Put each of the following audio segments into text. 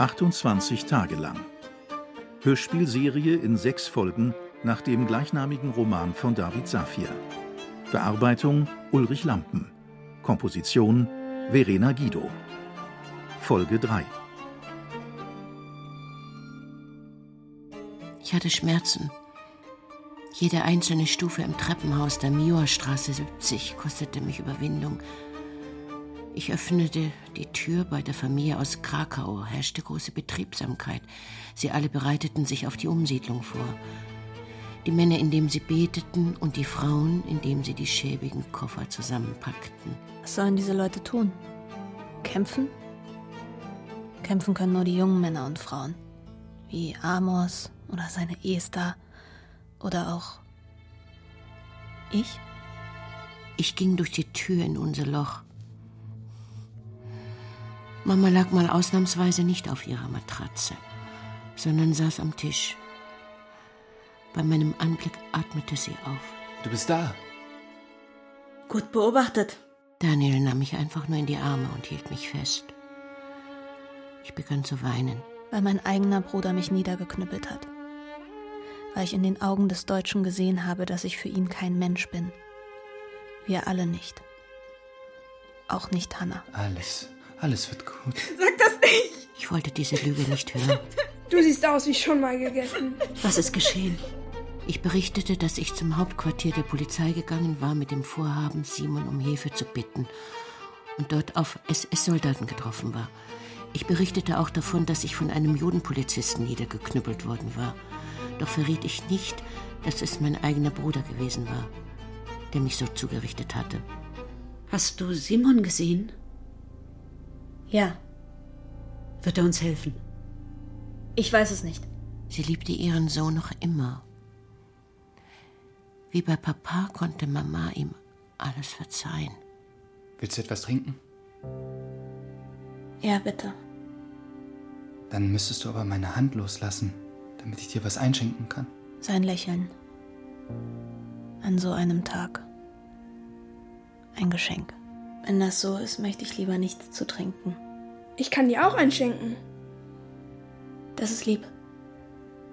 28 Tage lang. Hörspielserie in sechs Folgen nach dem gleichnamigen Roman von David Safir. Bearbeitung Ulrich Lampen. Komposition Verena Guido. Folge 3. Ich hatte Schmerzen. Jede einzelne Stufe im Treppenhaus der Miorstraße 70 kostete mich Überwindung. Ich öffnete die Tür bei der Familie aus Krakau, herrschte große Betriebsamkeit. Sie alle bereiteten sich auf die Umsiedlung vor. Die Männer, indem sie beteten, und die Frauen, indem sie die schäbigen Koffer zusammenpackten. Was sollen diese Leute tun? Kämpfen? Kämpfen können nur die jungen Männer und Frauen. Wie Amos oder seine Esther. Oder auch ich? Ich ging durch die Tür in unser Loch. Mama lag mal ausnahmsweise nicht auf ihrer Matratze, sondern saß am Tisch. Bei meinem Anblick atmete sie auf. Du bist da. Gut beobachtet. Daniel nahm mich einfach nur in die Arme und hielt mich fest. Ich begann zu weinen. Weil mein eigener Bruder mich niedergeknüppelt hat. Weil ich in den Augen des Deutschen gesehen habe, dass ich für ihn kein Mensch bin. Wir alle nicht. Auch nicht Hannah. Alles, alles wird gut. Sag das nicht! Ich wollte diese Lüge nicht hören. Du siehst aus wie schon mal gegessen. Was ist geschehen? Ich berichtete, dass ich zum Hauptquartier der Polizei gegangen war mit dem Vorhaben, Simon um Hilfe zu bitten und dort auf SS-Soldaten getroffen war. Ich berichtete auch davon, dass ich von einem Judenpolizisten niedergeknüppelt worden war. Doch verriet ich nicht, dass es mein eigener Bruder gewesen war, der mich so zugerichtet hatte. Hast du Simon gesehen? Ja, Wird er uns helfen? ich weiß es nicht. Sie liebte ihren Sohn noch immer. Wie bei Papa konnte Mama ihm alles verzeihen. Willst du etwas trinken? Ja, bitte. Dann müsstest du aber meine Hand loslassen, damit ich dir was einschenken kann. Sein Lächeln. An so einem Tag. Ein Geschenk. Wenn das so ist, möchte ich lieber nichts zu trinken. Ich kann dir auch einschenken. Das ist lieb.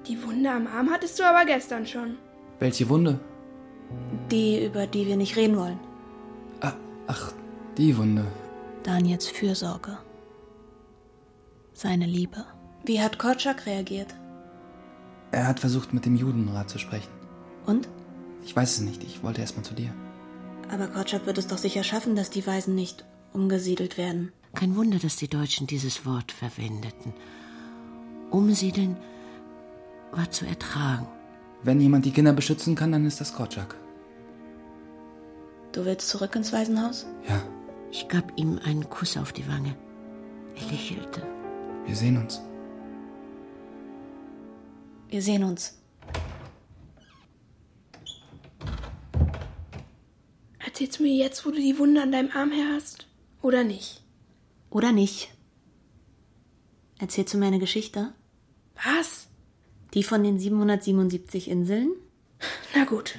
Die Wunde am Arm hattest du aber gestern schon. Welche Wunde? Die, über die wir nicht reden wollen. Ah, ach, die Wunde. Daniels Fürsorge. Seine Liebe. Wie hat Korczak reagiert? Er hat versucht, mit dem Judenrat zu sprechen. Und? Ich weiß es nicht, ich wollte erst mal zu dir. Aber Korczak wird es doch sicher schaffen, dass die Weisen nicht umgesiedelt werden. Kein Wunder, dass die Deutschen dieses Wort verwendeten. Umsiedeln war zu ertragen. Wenn jemand die Kinder beschützen kann, dann ist das Korczak. Du willst zurück ins Waisenhaus? Ja, Ich gab ihm einen Kuss auf die Wange. Er lächelte. wir sehen uns. Wir sehen uns. Erzählst du mir jetzt, wo du die Wunde an deinem Arm her hast? Oder nicht? Oder nicht? Erzählst du mir eine Geschichte? Was? Die von den 777 Inseln? Na gut.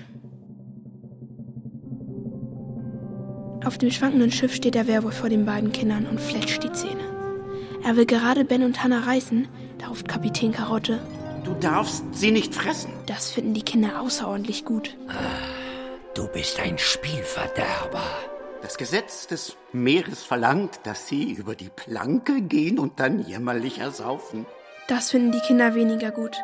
Auf dem schwankenden Schiff steht der Werwolf vor den beiden Kindern und fletscht die Zähne. Er will gerade Ben und Hannah reißen, da ruft Kapitän Karotte. Du darfst sie nicht fressen. Das finden die Kinder außerordentlich gut. Du bist ein Spielverderber. Das Gesetz des Meeres verlangt, dass sie über die Planke gehen und dann jämmerlich ersaufen. Das finden die Kinder weniger gut.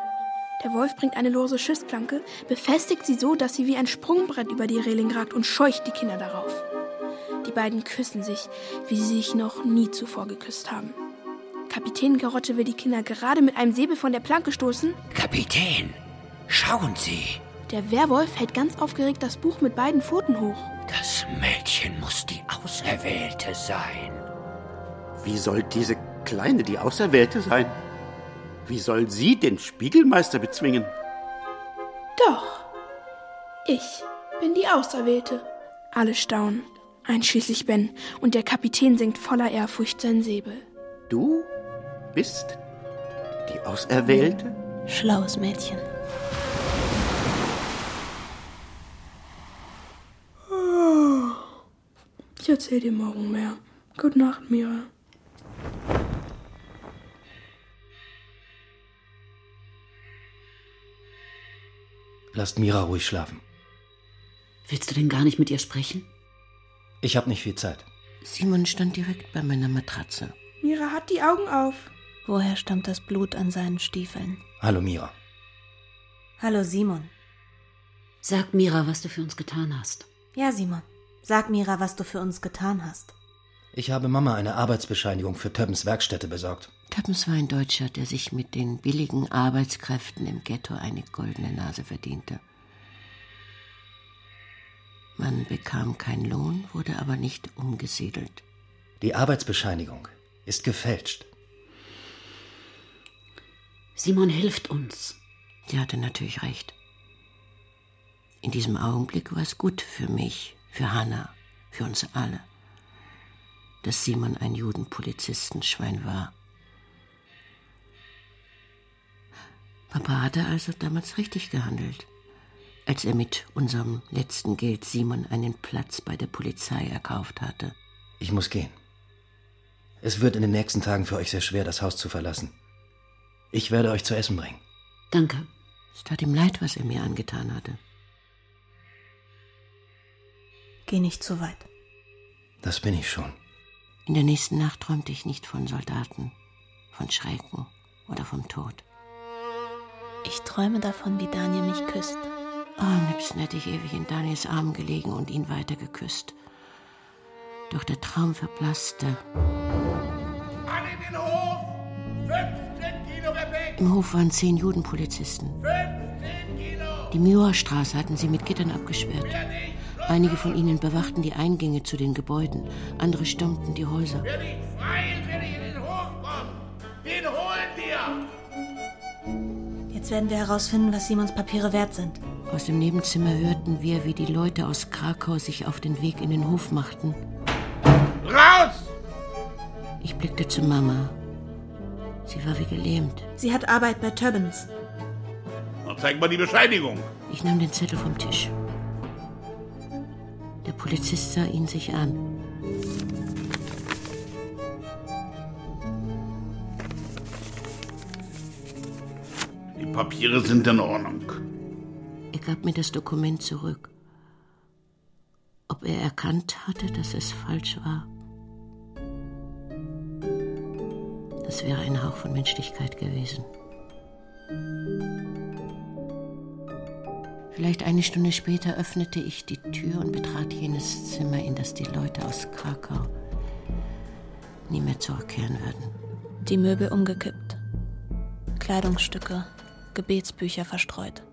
Der Wolf bringt eine lose Schiffsplanke, befestigt sie so, dass sie wie ein Sprungbrett über die Reling ragt und scheucht die Kinder darauf. Die beiden küssen sich, wie sie sich noch nie zuvor geküsst haben. Kapitän Karotte will die Kinder gerade mit einem Säbel von der Planke stoßen. Kapitän, schauen Sie. Der Werwolf hält ganz aufgeregt das Buch mit beiden Pfoten hoch. Das Mädchen muss die Auserwählte sein. Wie soll diese Kleine die Auserwählte sein? Wie soll sie den Spiegelmeister bezwingen? Doch, ich bin die Auserwählte. Alle staunen, einschließlich Ben, und der Kapitän senkt voller Ehrfurcht sein Säbel. Du bist die Auserwählte? Schlaues Mädchen. Ich erzähle dir morgen mehr. Gute Nacht, Mira. Lasst Mira ruhig schlafen. Willst du denn gar nicht mit ihr sprechen? Ich habe nicht viel Zeit. Simon stand direkt bei meiner Matratze. Mira hat die Augen auf. Woher stammt das Blut an seinen Stiefeln? Hallo Mira. Hallo Simon. Sag Mira, was du für uns getan hast. Ja, Simon. Sag Mira, was du für uns getan hast. Ich habe Mama eine Arbeitsbescheinigung für Töppens Werkstätte besorgt. Töppens war ein Deutscher, der sich mit den billigen Arbeitskräften im Ghetto eine goldene Nase verdiente. Man bekam keinen Lohn, wurde aber nicht umgesiedelt. Die Arbeitsbescheinigung ist gefälscht. Simon hilft uns. Sie hatte natürlich recht. In diesem Augenblick war es gut für mich, für Hannah, für uns alle, dass Simon ein Judenpolizistenschwein war. Papa hatte also damals richtig gehandelt als er mit unserem letzten Geld Simon einen Platz bei der Polizei erkauft hatte. Ich muss gehen. Es wird in den nächsten Tagen für euch sehr schwer, das Haus zu verlassen. Ich werde euch zu essen bringen. Danke. Es tat ihm leid, was er mir angetan hatte. Geh nicht zu weit. Das bin ich schon. In der nächsten Nacht träumte ich nicht von Soldaten, von Schrecken oder vom Tod. Ich träume davon, wie Daniel mich küsst. Am liebsten hätte ich ewig in Daniels Arm gelegen und ihn weiter geküsst. Doch der Traum verblasste. An in den Hof! 15 Kilo Gepäck! Im Hof waren zehn Judenpolizisten. 15 Kilo! Die Mioa-Straße hatten sie mit Gittern abgesperrt. Einige von ihnen bewachten die Eingänge zu den Gebäuden, andere stürmten die Häuser. Wer nicht frei ist, wenn ich in den Hof komme, den holen wir! Jetzt werden wir herausfinden, was Simons Papiere wert sind. Aus dem Nebenzimmer hörten wir, wie die Leute aus Krakau sich auf den Weg in den Hof machten. Raus! Ich blickte zu Mama. Sie war wie gelähmt. Sie hat Arbeit bei Turbans. Na, zeig mal die Bescheinigung. Ich nahm den Zettel vom Tisch. Der Polizist sah ihn sich an. Die Papiere sind in Ordnung. Er gab mir das Dokument zurück. Ob er erkannt hatte, dass es falsch war? Das wäre ein Hauch von Menschlichkeit gewesen. Vielleicht eine Stunde später öffnete ich die Tür und betrat jenes Zimmer, in das die Leute aus Krakau nie mehr zurückkehren würden. Die Möbel umgekippt. Kleidungsstücke, Gebetsbücher verstreut.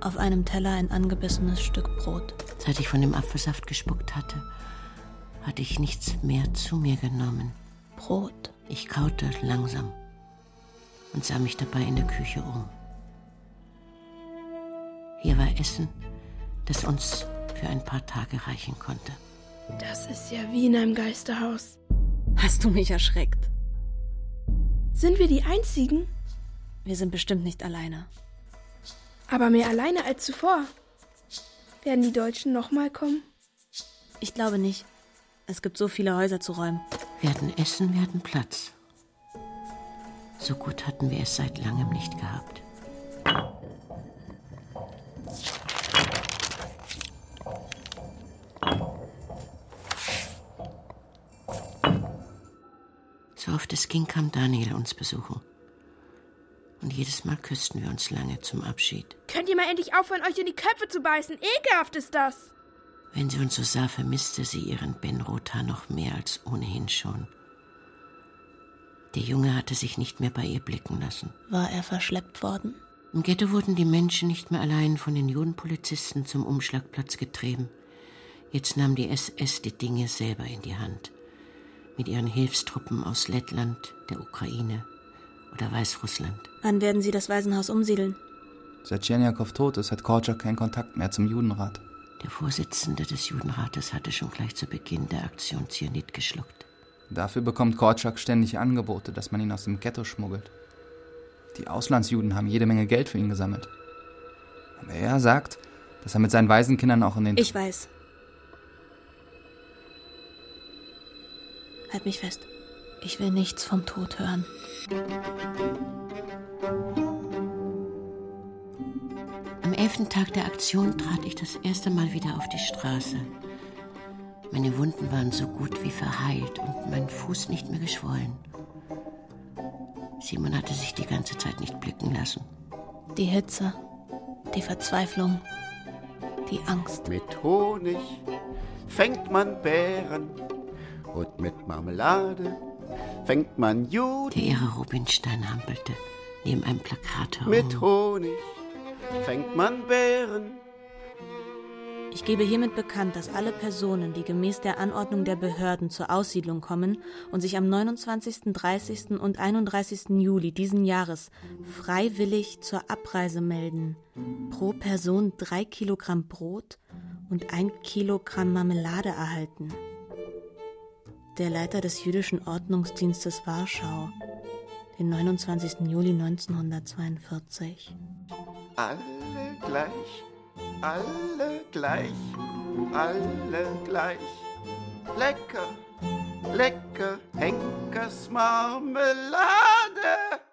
Auf einem Teller ein angebissenes Stück Brot. Seit ich von dem Apfelsaft gespuckt hatte, hatte ich nichts mehr zu mir genommen. Brot. Ich kaute langsam und sah mich dabei in der Küche um. Hier war Essen, das uns für ein paar Tage reichen konnte. Das ist ja wie in einem Geisterhaus. Hast du mich erschreckt? Sind wir die Einzigen? Wir sind bestimmt nicht alleine. Aber mehr alleine als zuvor. Werden die Deutschen nochmal kommen? Ich glaube nicht. Es gibt so viele Häuser zu räumen. Wir hatten Essen, wir hatten Platz. So gut hatten wir es seit langem nicht gehabt. So oft es ging, kam Daniel uns besuchen. Und jedes Mal küssten wir uns lange zum Abschied. Könnt ihr mal endlich aufhören, euch in die Köpfe zu beißen? Ekelhaft ist das! Wenn sie uns so sah, vermisste sie ihren Ben Rothaar noch mehr als ohnehin schon. Der Junge hatte sich nicht mehr bei ihr blicken lassen. War er verschleppt worden? Im Ghetto wurden die Menschen nicht mehr allein von den Judenpolizisten zum Umschlagplatz getrieben. Jetzt nahm die SS die Dinge selber in die Hand. Mit ihren Hilfstruppen aus Lettland, der Ukraine oder Weißrussland. Wann werden Sie das Waisenhaus umsiedeln? Seit Tschernjakow tot ist, hat Korczak keinen Kontakt mehr zum Judenrat. Der Vorsitzende des Judenrates hatte schon gleich zu Beginn der Aktion Zyanid geschluckt. Dafür bekommt Korczak ständig Angebote, dass man ihn aus dem Ghetto schmuggelt. Die Auslandsjuden haben jede Menge Geld für ihn gesammelt. Aber er sagt, dass er mit seinen Waisenkindern auch in den... Ich weiß. Halt mich fest. Ich will nichts vom Tod hören. elften Tag der Aktion trat ich das erste Mal wieder auf die Straße. Meine Wunden waren so gut wie verheilt und mein Fuß nicht mehr geschwollen. Simon hatte sich die ganze Zeit nicht blicken lassen. Die Hitze, die Verzweiflung, die Angst. Mit Honig fängt man Bären und mit Marmelade fängt man Juden. Der Ehre Rubinstein hampelte neben einem Plakat herum. Mit Honig fängt man Bären. Ich gebe hiermit bekannt, dass alle Personen, die gemäß der Anordnung der Behörden zur Aussiedlung kommen und sich am 29., 30. und 31. Juli diesen Jahres freiwillig zur Abreise melden, pro Person drei Kilogramm Brot und ein Kilogramm Marmelade erhalten. Der Leiter des jüdischen Ordnungsdienstes Warschau, den 29. Juli 1942. Alle gleich, alle gleich, alle gleich. Lecker, lecker, Henkers Marmelade.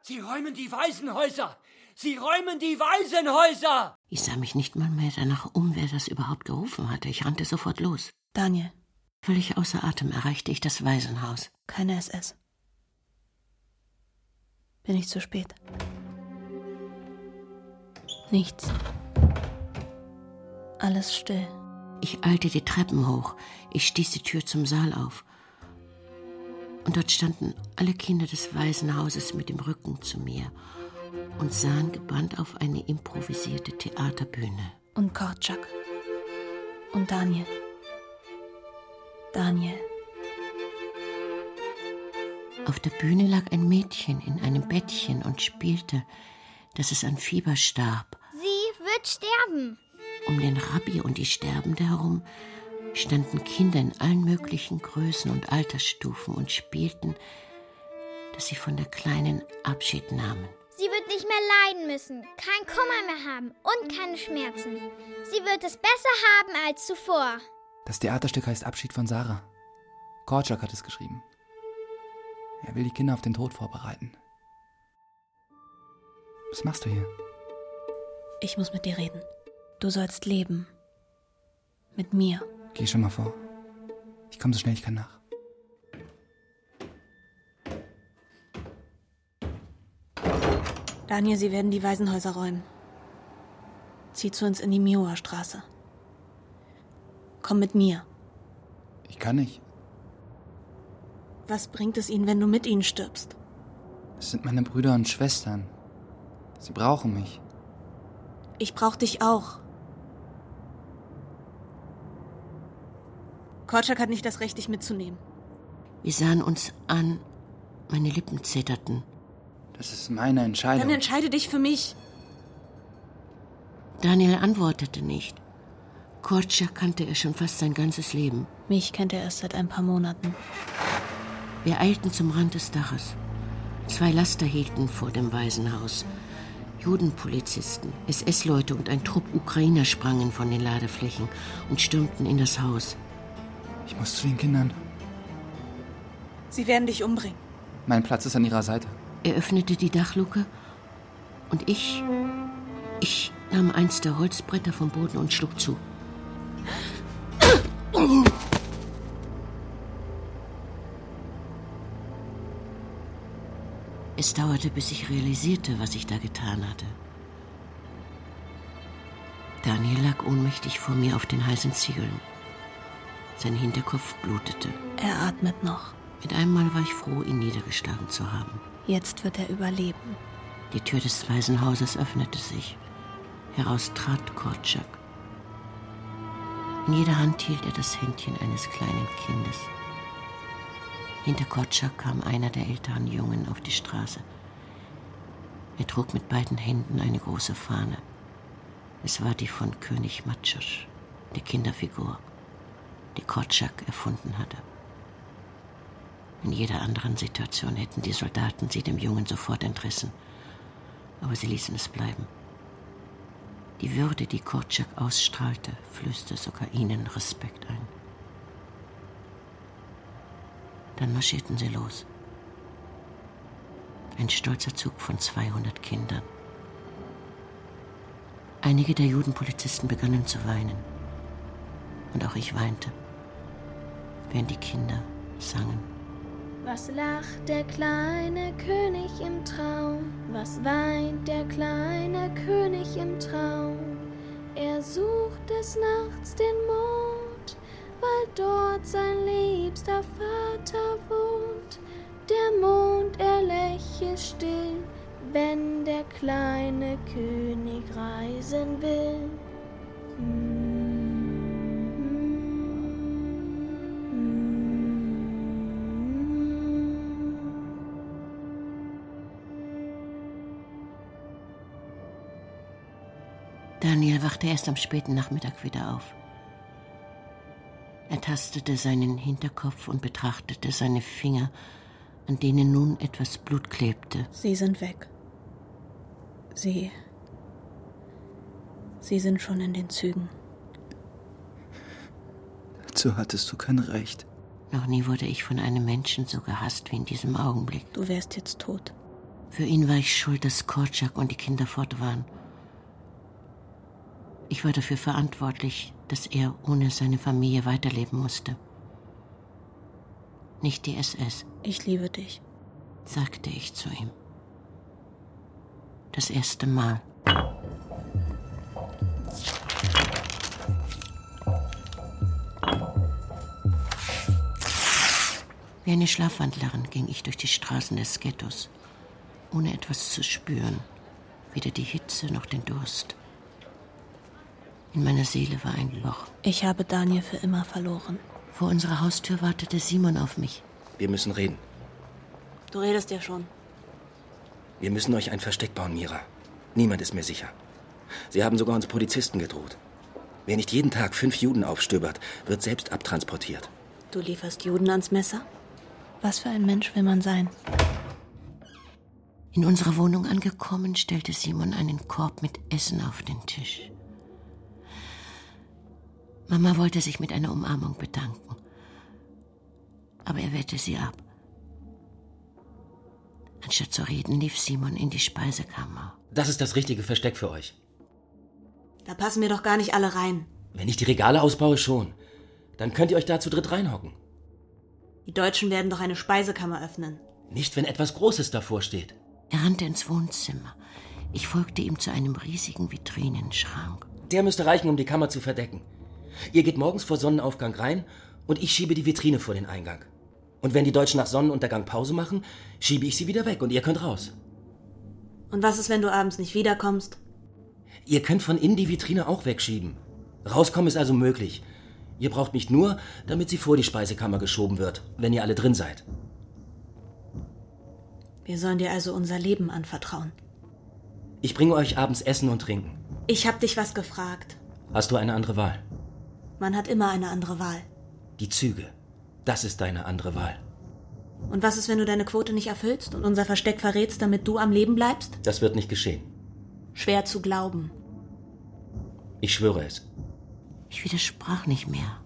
Sie räumen die Waisenhäuser! Sie räumen die Waisenhäuser! Ich sah mich nicht mal mehr danach um, wer das überhaupt gerufen hatte. Ich rannte sofort los. Daniel. Völlig außer Atem erreichte ich das Waisenhaus. Keine SS. Bin ich zu spät? Nichts. Alles still. Ich eilte die Treppen hoch. Ich stieß die Tür zum Saal auf. Und dort standen alle Kinder des Waisenhauses mit dem Rücken zu mir und sahen gebannt auf eine improvisierte Theaterbühne. Und Korczak. Und Daniel. Daniel. Auf der Bühne lag ein Mädchen in einem Bettchen und spielte, dass es an Fieber starb. Sie wird sterben. Um den Rabbi und die Sterbende herum standen Kinder in allen möglichen Größen und Altersstufen und spielten, dass sie von der Kleinen Abschied nahmen. Sie wird nicht mehr leiden müssen, kein Kummer mehr haben und keine Schmerzen. Sie wird es besser haben als zuvor. Das Theaterstück heißt Abschied von Sarah. Korczak hat es geschrieben. Er will die Kinder auf den Tod vorbereiten. Was machst du hier? Ich muss mit dir reden. Du sollst leben. Mit mir. Geh schon mal vor. Ich komme so schnell ich kann nach. Daniel, sie werden die Waisenhäuser räumen. Zieh zu uns in die Mioa Straße. Komm mit mir. Ich kann nicht. Was bringt es ihnen, wenn du mit ihnen stirbst? Es sind meine Brüder und Schwestern. Sie brauchen mich. Ich brauch dich auch. Korczak hat nicht das Recht, dich mitzunehmen. Wir sahen uns an. Meine Lippen zitterten. Das ist meine Entscheidung. Dann entscheide dich für mich. Daniel antwortete nicht. Korczak kannte er schon fast sein ganzes Leben. Mich kennt er erst seit ein paar Monaten. Wir eilten zum Rand des Daches. Zwei Laster hielten vor dem Waisenhaus. Judenpolizisten, SS-Leute und ein Trupp Ukrainer sprangen von den Ladeflächen und stürmten in das Haus. Ich muss zu den Kindern. Sie werden dich umbringen. Mein Platz ist an ihrer Seite. Er öffnete die Dachluke und ich. Ich nahm eins der Holzbretter vom Boden und schlug zu. Es dauerte, bis ich realisierte, was ich da getan hatte. Daniel lag ohnmächtig vor mir auf den heißen Ziegeln. Sein Hinterkopf blutete. Er atmet noch. Mit einem Mal war ich froh, ihn niedergeschlagen zu haben. Jetzt wird er überleben. Die Tür des Waisenhauses öffnete sich. Heraus trat Korczak. In jeder Hand hielt er das Händchen eines kleinen Kindes. Hinter Korczak kam einer der älteren Jungen auf die Straße. Er trug mit beiden Händen eine große Fahne. Es war die von König Matschosch, die Kinderfigur, die Korczak erfunden hatte. In jeder anderen Situation hätten die Soldaten sie dem Jungen sofort entrissen. Aber sie ließen es bleiben. Die Würde, die Korczak ausstrahlte, flößte sogar ihnen Respekt ein. Dann marschierten sie los. Ein stolzer Zug von 200 Kindern. Einige der Judenpolizisten begannen zu weinen. Und auch ich weinte, während die Kinder sangen. Was lacht der kleine König im Traum? Was weint der kleine König im Traum? Er sucht des Nachts den Mond, weil dort sein liebster Vater wohnt. Der Mond, er lächelt still, wenn der kleine König reisen will. Daniel wachte erst am späten Nachmittag wieder auf. Er tastete seinen Hinterkopf und betrachtete seine Finger, an denen nun etwas Blut klebte. Sie sind weg. Sie. Sie sind schon in den Zügen. Dazu hattest du kein Recht. Noch nie wurde ich von einem Menschen so gehasst wie in diesem Augenblick. Du wärst jetzt tot. Für ihn war ich schuld, dass Korczak und die Kinder fort waren. Ich war dafür verantwortlich, dass er ohne seine Familie weiterleben musste. Nicht die SS. Ich liebe dich, sagte ich zu ihm. Das erste Mal. Wie eine Schlafwandlerin ging ich durch die Straßen des Ghettos, ohne etwas zu spüren, weder die Hitze noch den Durst. In meiner Seele war ein Loch. Ich habe Daniel für immer verloren. Vor unserer Haustür wartete Simon auf mich. Wir müssen reden. Du redest ja schon. Wir müssen euch ein Versteck bauen, Mira. Niemand ist mir sicher. Sie haben sogar uns Polizisten gedroht. Wer nicht jeden Tag fünf Juden aufstöbert, wird selbst abtransportiert. Du lieferst Juden ans Messer? Was für ein Mensch will man sein? In unserer Wohnung angekommen, stellte Simon einen Korb mit Essen auf den Tisch. Mama wollte sich mit einer Umarmung bedanken. Aber er wehrte sie ab. Anstatt zu reden, lief Simon in die Speisekammer. Das ist das richtige Versteck für euch. Da passen wir doch gar nicht alle rein. Wenn ich die Regale ausbaue, schon. Dann könnt ihr euch da zu dritt reinhocken. Die Deutschen werden doch eine Speisekammer öffnen. Nicht, wenn etwas Großes davor steht. Er rannte ins Wohnzimmer. Ich folgte ihm zu einem riesigen Vitrinenschrank. Der müsste reichen, um die Kammer zu verdecken. Ihr geht morgens vor Sonnenaufgang rein und ich schiebe die Vitrine vor den Eingang. Und wenn die Deutschen nach Sonnenuntergang Pause machen, schiebe ich sie wieder weg und ihr könnt raus. Und was ist, wenn du abends nicht wiederkommst? Ihr könnt von innen die Vitrine auch wegschieben. Rauskommen ist also möglich. Ihr braucht mich nur, damit sie vor die Speisekammer geschoben wird, wenn ihr alle drin seid. Wir sollen dir also unser Leben anvertrauen. Ich bringe euch abends Essen und Trinken. Ich hab dich was gefragt. Hast du eine andere Wahl? Man hat immer eine andere Wahl. Die Züge. Das ist deine andere Wahl. Und was ist, wenn du deine Quote nicht erfüllst und unser Versteck verrätst, damit du am Leben bleibst? Das wird nicht geschehen. Schwer zu glauben. Ich schwöre es. Ich widersprach nicht mehr.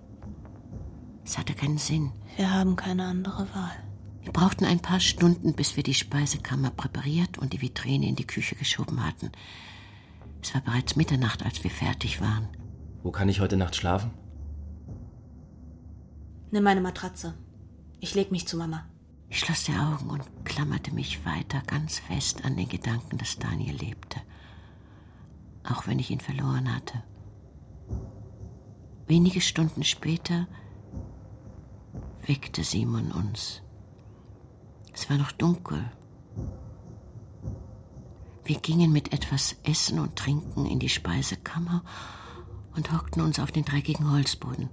Es hatte keinen Sinn. Wir haben keine andere Wahl. Wir brauchten ein paar Stunden, bis wir die Speisekammer präpariert und die Vitrine in die Küche geschoben hatten. Es war bereits Mitternacht, als wir fertig waren. Wo kann ich heute Nacht schlafen? Nimm meine Matratze. Ich leg mich zu Mama. Ich schloss die Augen und klammerte mich weiter ganz fest an den Gedanken, dass Daniel lebte. Auch wenn ich ihn verloren hatte. Wenige Stunden später weckte Simon uns. Es war noch dunkel. Wir gingen mit etwas Essen und Trinken in die Speisekammer und hockten uns auf den dreckigen Holzboden.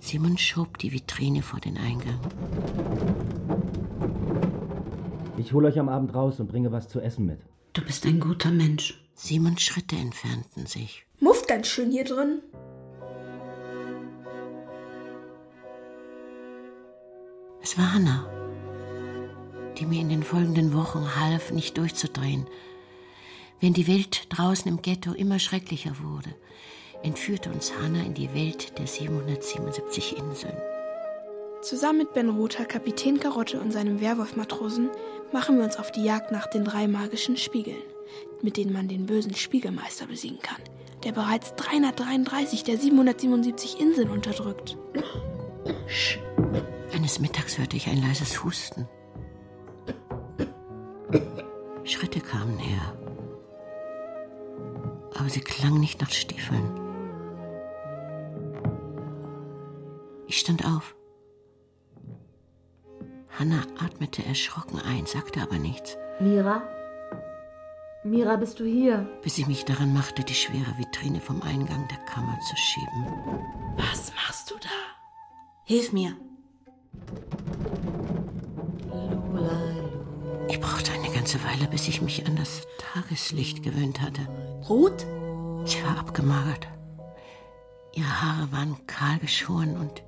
Simon schob die Vitrine vor den Eingang. Ich hole euch am Abend raus und bringe was zu essen mit. Du bist ein guter Mensch. Simons Schritte entfernten sich. Muft ganz schön hier drin. Es war Hannah, die mir in den folgenden Wochen half, nicht durchzudrehen. Wenn die Welt draußen im Ghetto immer schrecklicher wurde, entführte uns Hannah in die Welt der 777 Inseln. Zusammen mit Ben Rother, Kapitän Karotte und seinem Werwolf-Matrosen machen wir uns auf die Jagd nach den drei magischen Spiegeln. mit denen man den bösen Spiegelmeister besiegen kann, der bereits 333 der 777 Inseln unterdrückt. Eines Mittags hörte ich ein leises Husten. Schritte kamen näher. Aber sie klangen nicht nach Stiefeln. Ich stand auf. Hanna atmete erschrocken ein, sagte aber nichts. Mira? Mira, bist du hier? Bis ich mich daran machte, die schwere Vitrine vom Eingang der Kammer zu schieben. Was machst du da? Hilf mir. Ich brauchte eine ganze Weile, bis ich mich an das Tageslicht gewöhnt hatte. Ruth? Sie war abgemagert. Ihre Haare waren kahl geschoren und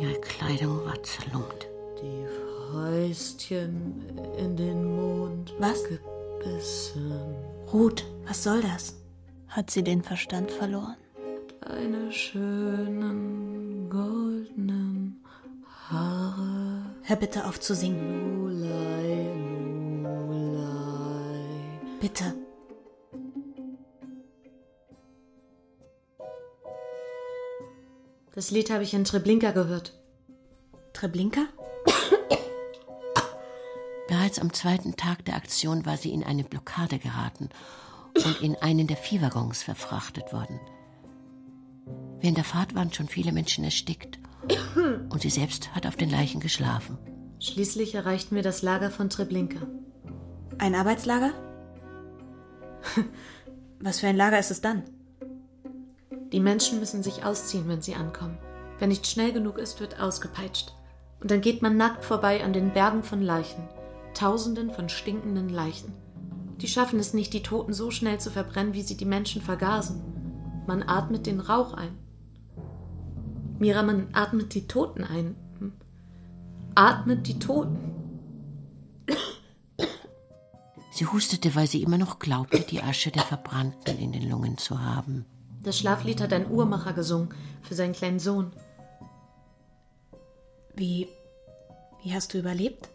ihre Kleidung war zerlumpt. Die Fäustchen in den Mond Was? gebissen. Ruth, was soll das? Hat sie den Verstand verloren? Deine schönen goldenen Haare. Hör bitte auf zu singen. Lulei, lulei. Bitte. Das Lied habe ich in Treblinka gehört. Treblinka? Bereits am zweiten Tag der Aktion war sie in eine Blockade geraten und in einen der Viehwaggons verfrachtet worden. Während der Fahrt waren schon viele Menschen erstickt und sie selbst hat auf den Leichen geschlafen. Schließlich erreichten wir das Lager von Treblinka. Ein Arbeitslager? Was für ein Lager ist es dann? Die Menschen müssen sich ausziehen, wenn sie ankommen. Wer nicht schnell genug ist, wird ausgepeitscht. Und dann geht man nackt vorbei an den Bergen von Leichen. Tausenden von stinkenden Leichen. Die schaffen es nicht, die Toten so schnell zu verbrennen, wie sie die Menschen vergasen. Man atmet den Rauch ein. Mira, man atmet die Toten ein. Hm? Atmet die Toten. Sie hustete, weil sie immer noch glaubte, die Asche der Verbrannten in den Lungen zu haben. Das Schlaflied hat ein Uhrmacher gesungen für seinen kleinen Sohn. Wie. Wie hast du überlebt?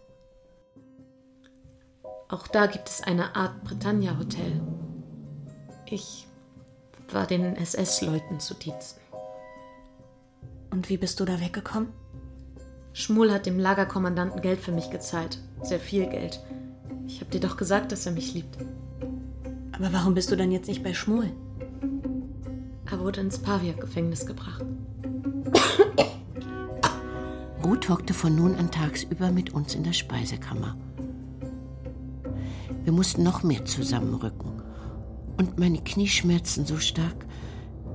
Auch da gibt es eine Art Britannia-Hotel. Ich war den SS-Leuten zu Diensten. Und wie bist du da weggekommen? Schmuel hat dem Lagerkommandanten Geld für mich gezahlt. Sehr viel Geld. Ich habe dir doch gesagt, dass er mich liebt. Aber warum bist du dann jetzt nicht bei Schmuel? Er wurde ins Pavia-Gefängnis gebracht. Ruth hockte von nun an tagsüber mit uns in der Speisekammer. Wir mussten noch mehr zusammenrücken. Und meine Knie schmerzten so stark,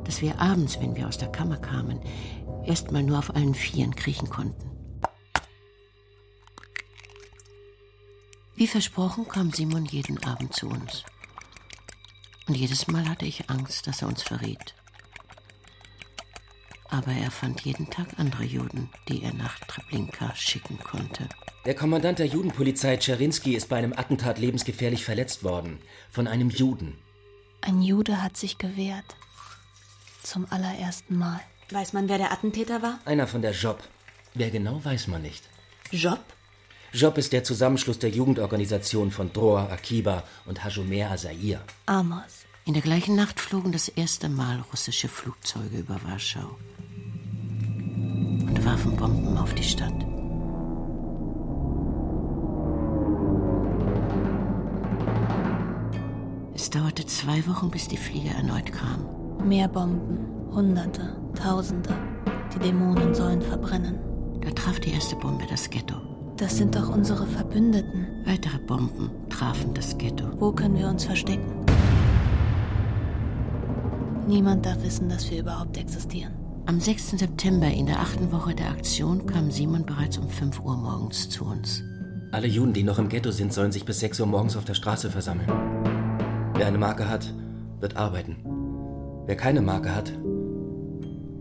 dass wir abends, wenn wir aus der Kammer kamen, erst mal nur auf allen Vieren kriechen konnten. Wie versprochen kam Simon jeden Abend zu uns. Und jedes Mal hatte ich Angst, dass er uns verrät. Aber er fand jeden Tag andere Juden, die er nach Treblinka schicken konnte. Der Kommandant der Judenpolizei Czerinski ist bei einem Attentat lebensgefährlich verletzt worden. Von einem Juden. Ein Jude hat sich gewehrt. Zum allerersten Mal. Weiß man, wer der Attentäter war? Einer von der Job. Wer genau, weiß man nicht. Job? Job ist der Zusammenschluss der Jugendorganisation von Dror, Akiba und Hajomer Azair. Amos. In der gleichen Nacht flogen das erste Mal russische Flugzeuge über Warschau und warfen Bomben auf die Stadt. Es dauerte zwei Wochen, bis die Flieger erneut kamen. Mehr Bomben. Hunderte, Tausende. Die Dämonen sollen verbrennen. Da traf die erste Bombe das Ghetto. Das sind doch unsere Verbündeten. Weitere Bomben trafen das Ghetto. Wo können wir uns verstecken? Niemand darf wissen, dass wir überhaupt existieren. Am 6. September in der achten Woche der Aktion kam Simon bereits um 5 Uhr morgens zu uns. Alle Juden, die noch im Ghetto sind, sollen sich bis 6 Uhr morgens auf der Straße versammeln. Wer eine Marke hat, wird arbeiten. Wer keine Marke hat,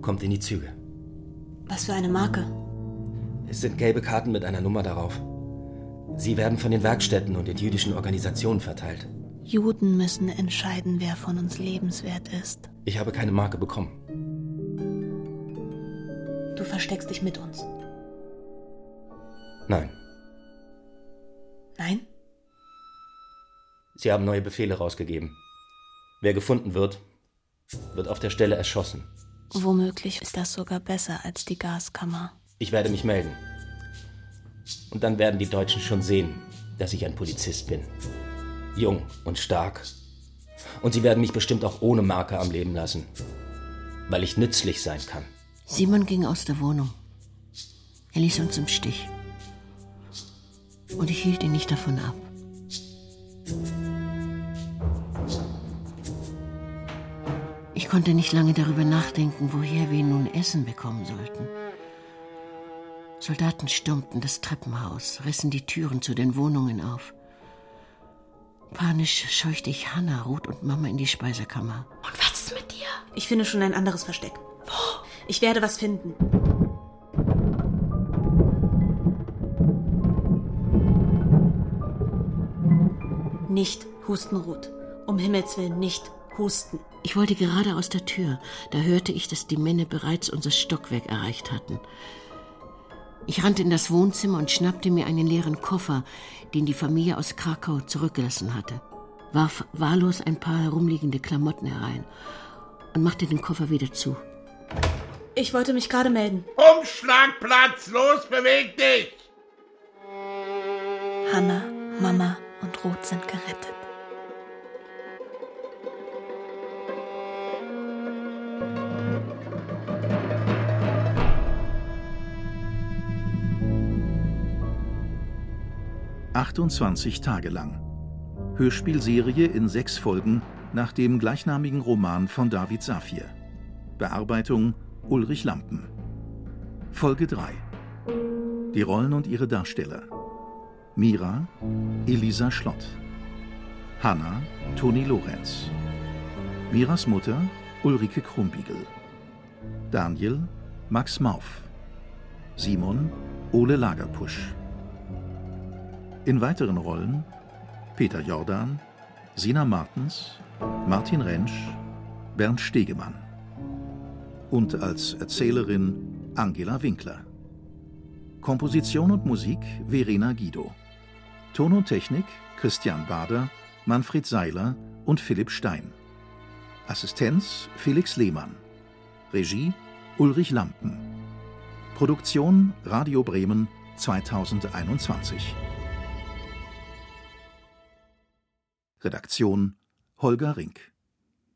kommt in die Züge. Was für eine Marke? Es sind gelbe Karten mit einer Nummer darauf. Sie werden von den Werkstätten und den jüdischen Organisationen verteilt. Juden müssen entscheiden, wer von uns lebenswert ist. Ich habe keine Marke bekommen. Du versteckst dich mit uns. Nein. Nein? Sie haben neue Befehle rausgegeben. Wer gefunden wird, wird auf der Stelle erschossen. Womöglich ist das sogar besser als die Gaskammer. Ich werde mich melden. Und dann werden die Deutschen schon sehen, dass ich ein Polizist bin. Jung und stark. Und sie werden mich bestimmt auch ohne Marke am Leben lassen. Weil ich nützlich sein kann. Simon ging aus der Wohnung. Er ließ uns im Stich. Und ich hielt ihn nicht davon ab. Ich konnte nicht lange darüber nachdenken, woher wir nun Essen bekommen sollten. Soldaten stürmten das Treppenhaus, rissen die Türen zu den Wohnungen auf. Panisch scheuchte ich Hannah, Ruth und Mama in die Speisekammer. Und was ist mit dir? Ich finde schon ein anderes Versteck. Wo? Ich werde was finden. Nicht husten, Ruth. Um Himmels Willen nicht husten. Ich wollte gerade aus der Tür, da hörte ich, dass die Männer bereits unser Stockwerk erreicht hatten. Ich rannte in das Wohnzimmer und schnappte mir einen leeren Koffer, den die Familie aus Krakau zurückgelassen hatte, warf wahllos ein paar herumliegende Klamotten herein und machte den Koffer wieder zu. Ich wollte mich gerade melden. Umschlagplatz, los, beweg dich! Hanna, Mama und Ruth sind gerettet. »28 Tage lang«. Hörspielserie in sechs Folgen nach dem gleichnamigen Roman von David Safir. Bearbeitung Ulrich Lampen. Folge 3. Die Rollen und ihre Darsteller. Mira, Elisa Schlott. Hanna, Toni Lorenz. Miras Mutter, Ulrike Krumbiegel. Daniel, Max Mauf. Simon, Ole Lagerpusch. In weiteren Rollen Peter Jordan, Sina Martens, Martin Rentsch, Bernd Stegemann. Und als Erzählerin Angela Winkler. Komposition und Musik Verena Guido. Ton und Technik Christian Bader, Manfred Seiler und Philipp Stein. Assistenz Felix Lehmann. Regie Ulrich Lampen. Produktion Radio Bremen 2021. Redaktion Holger Rink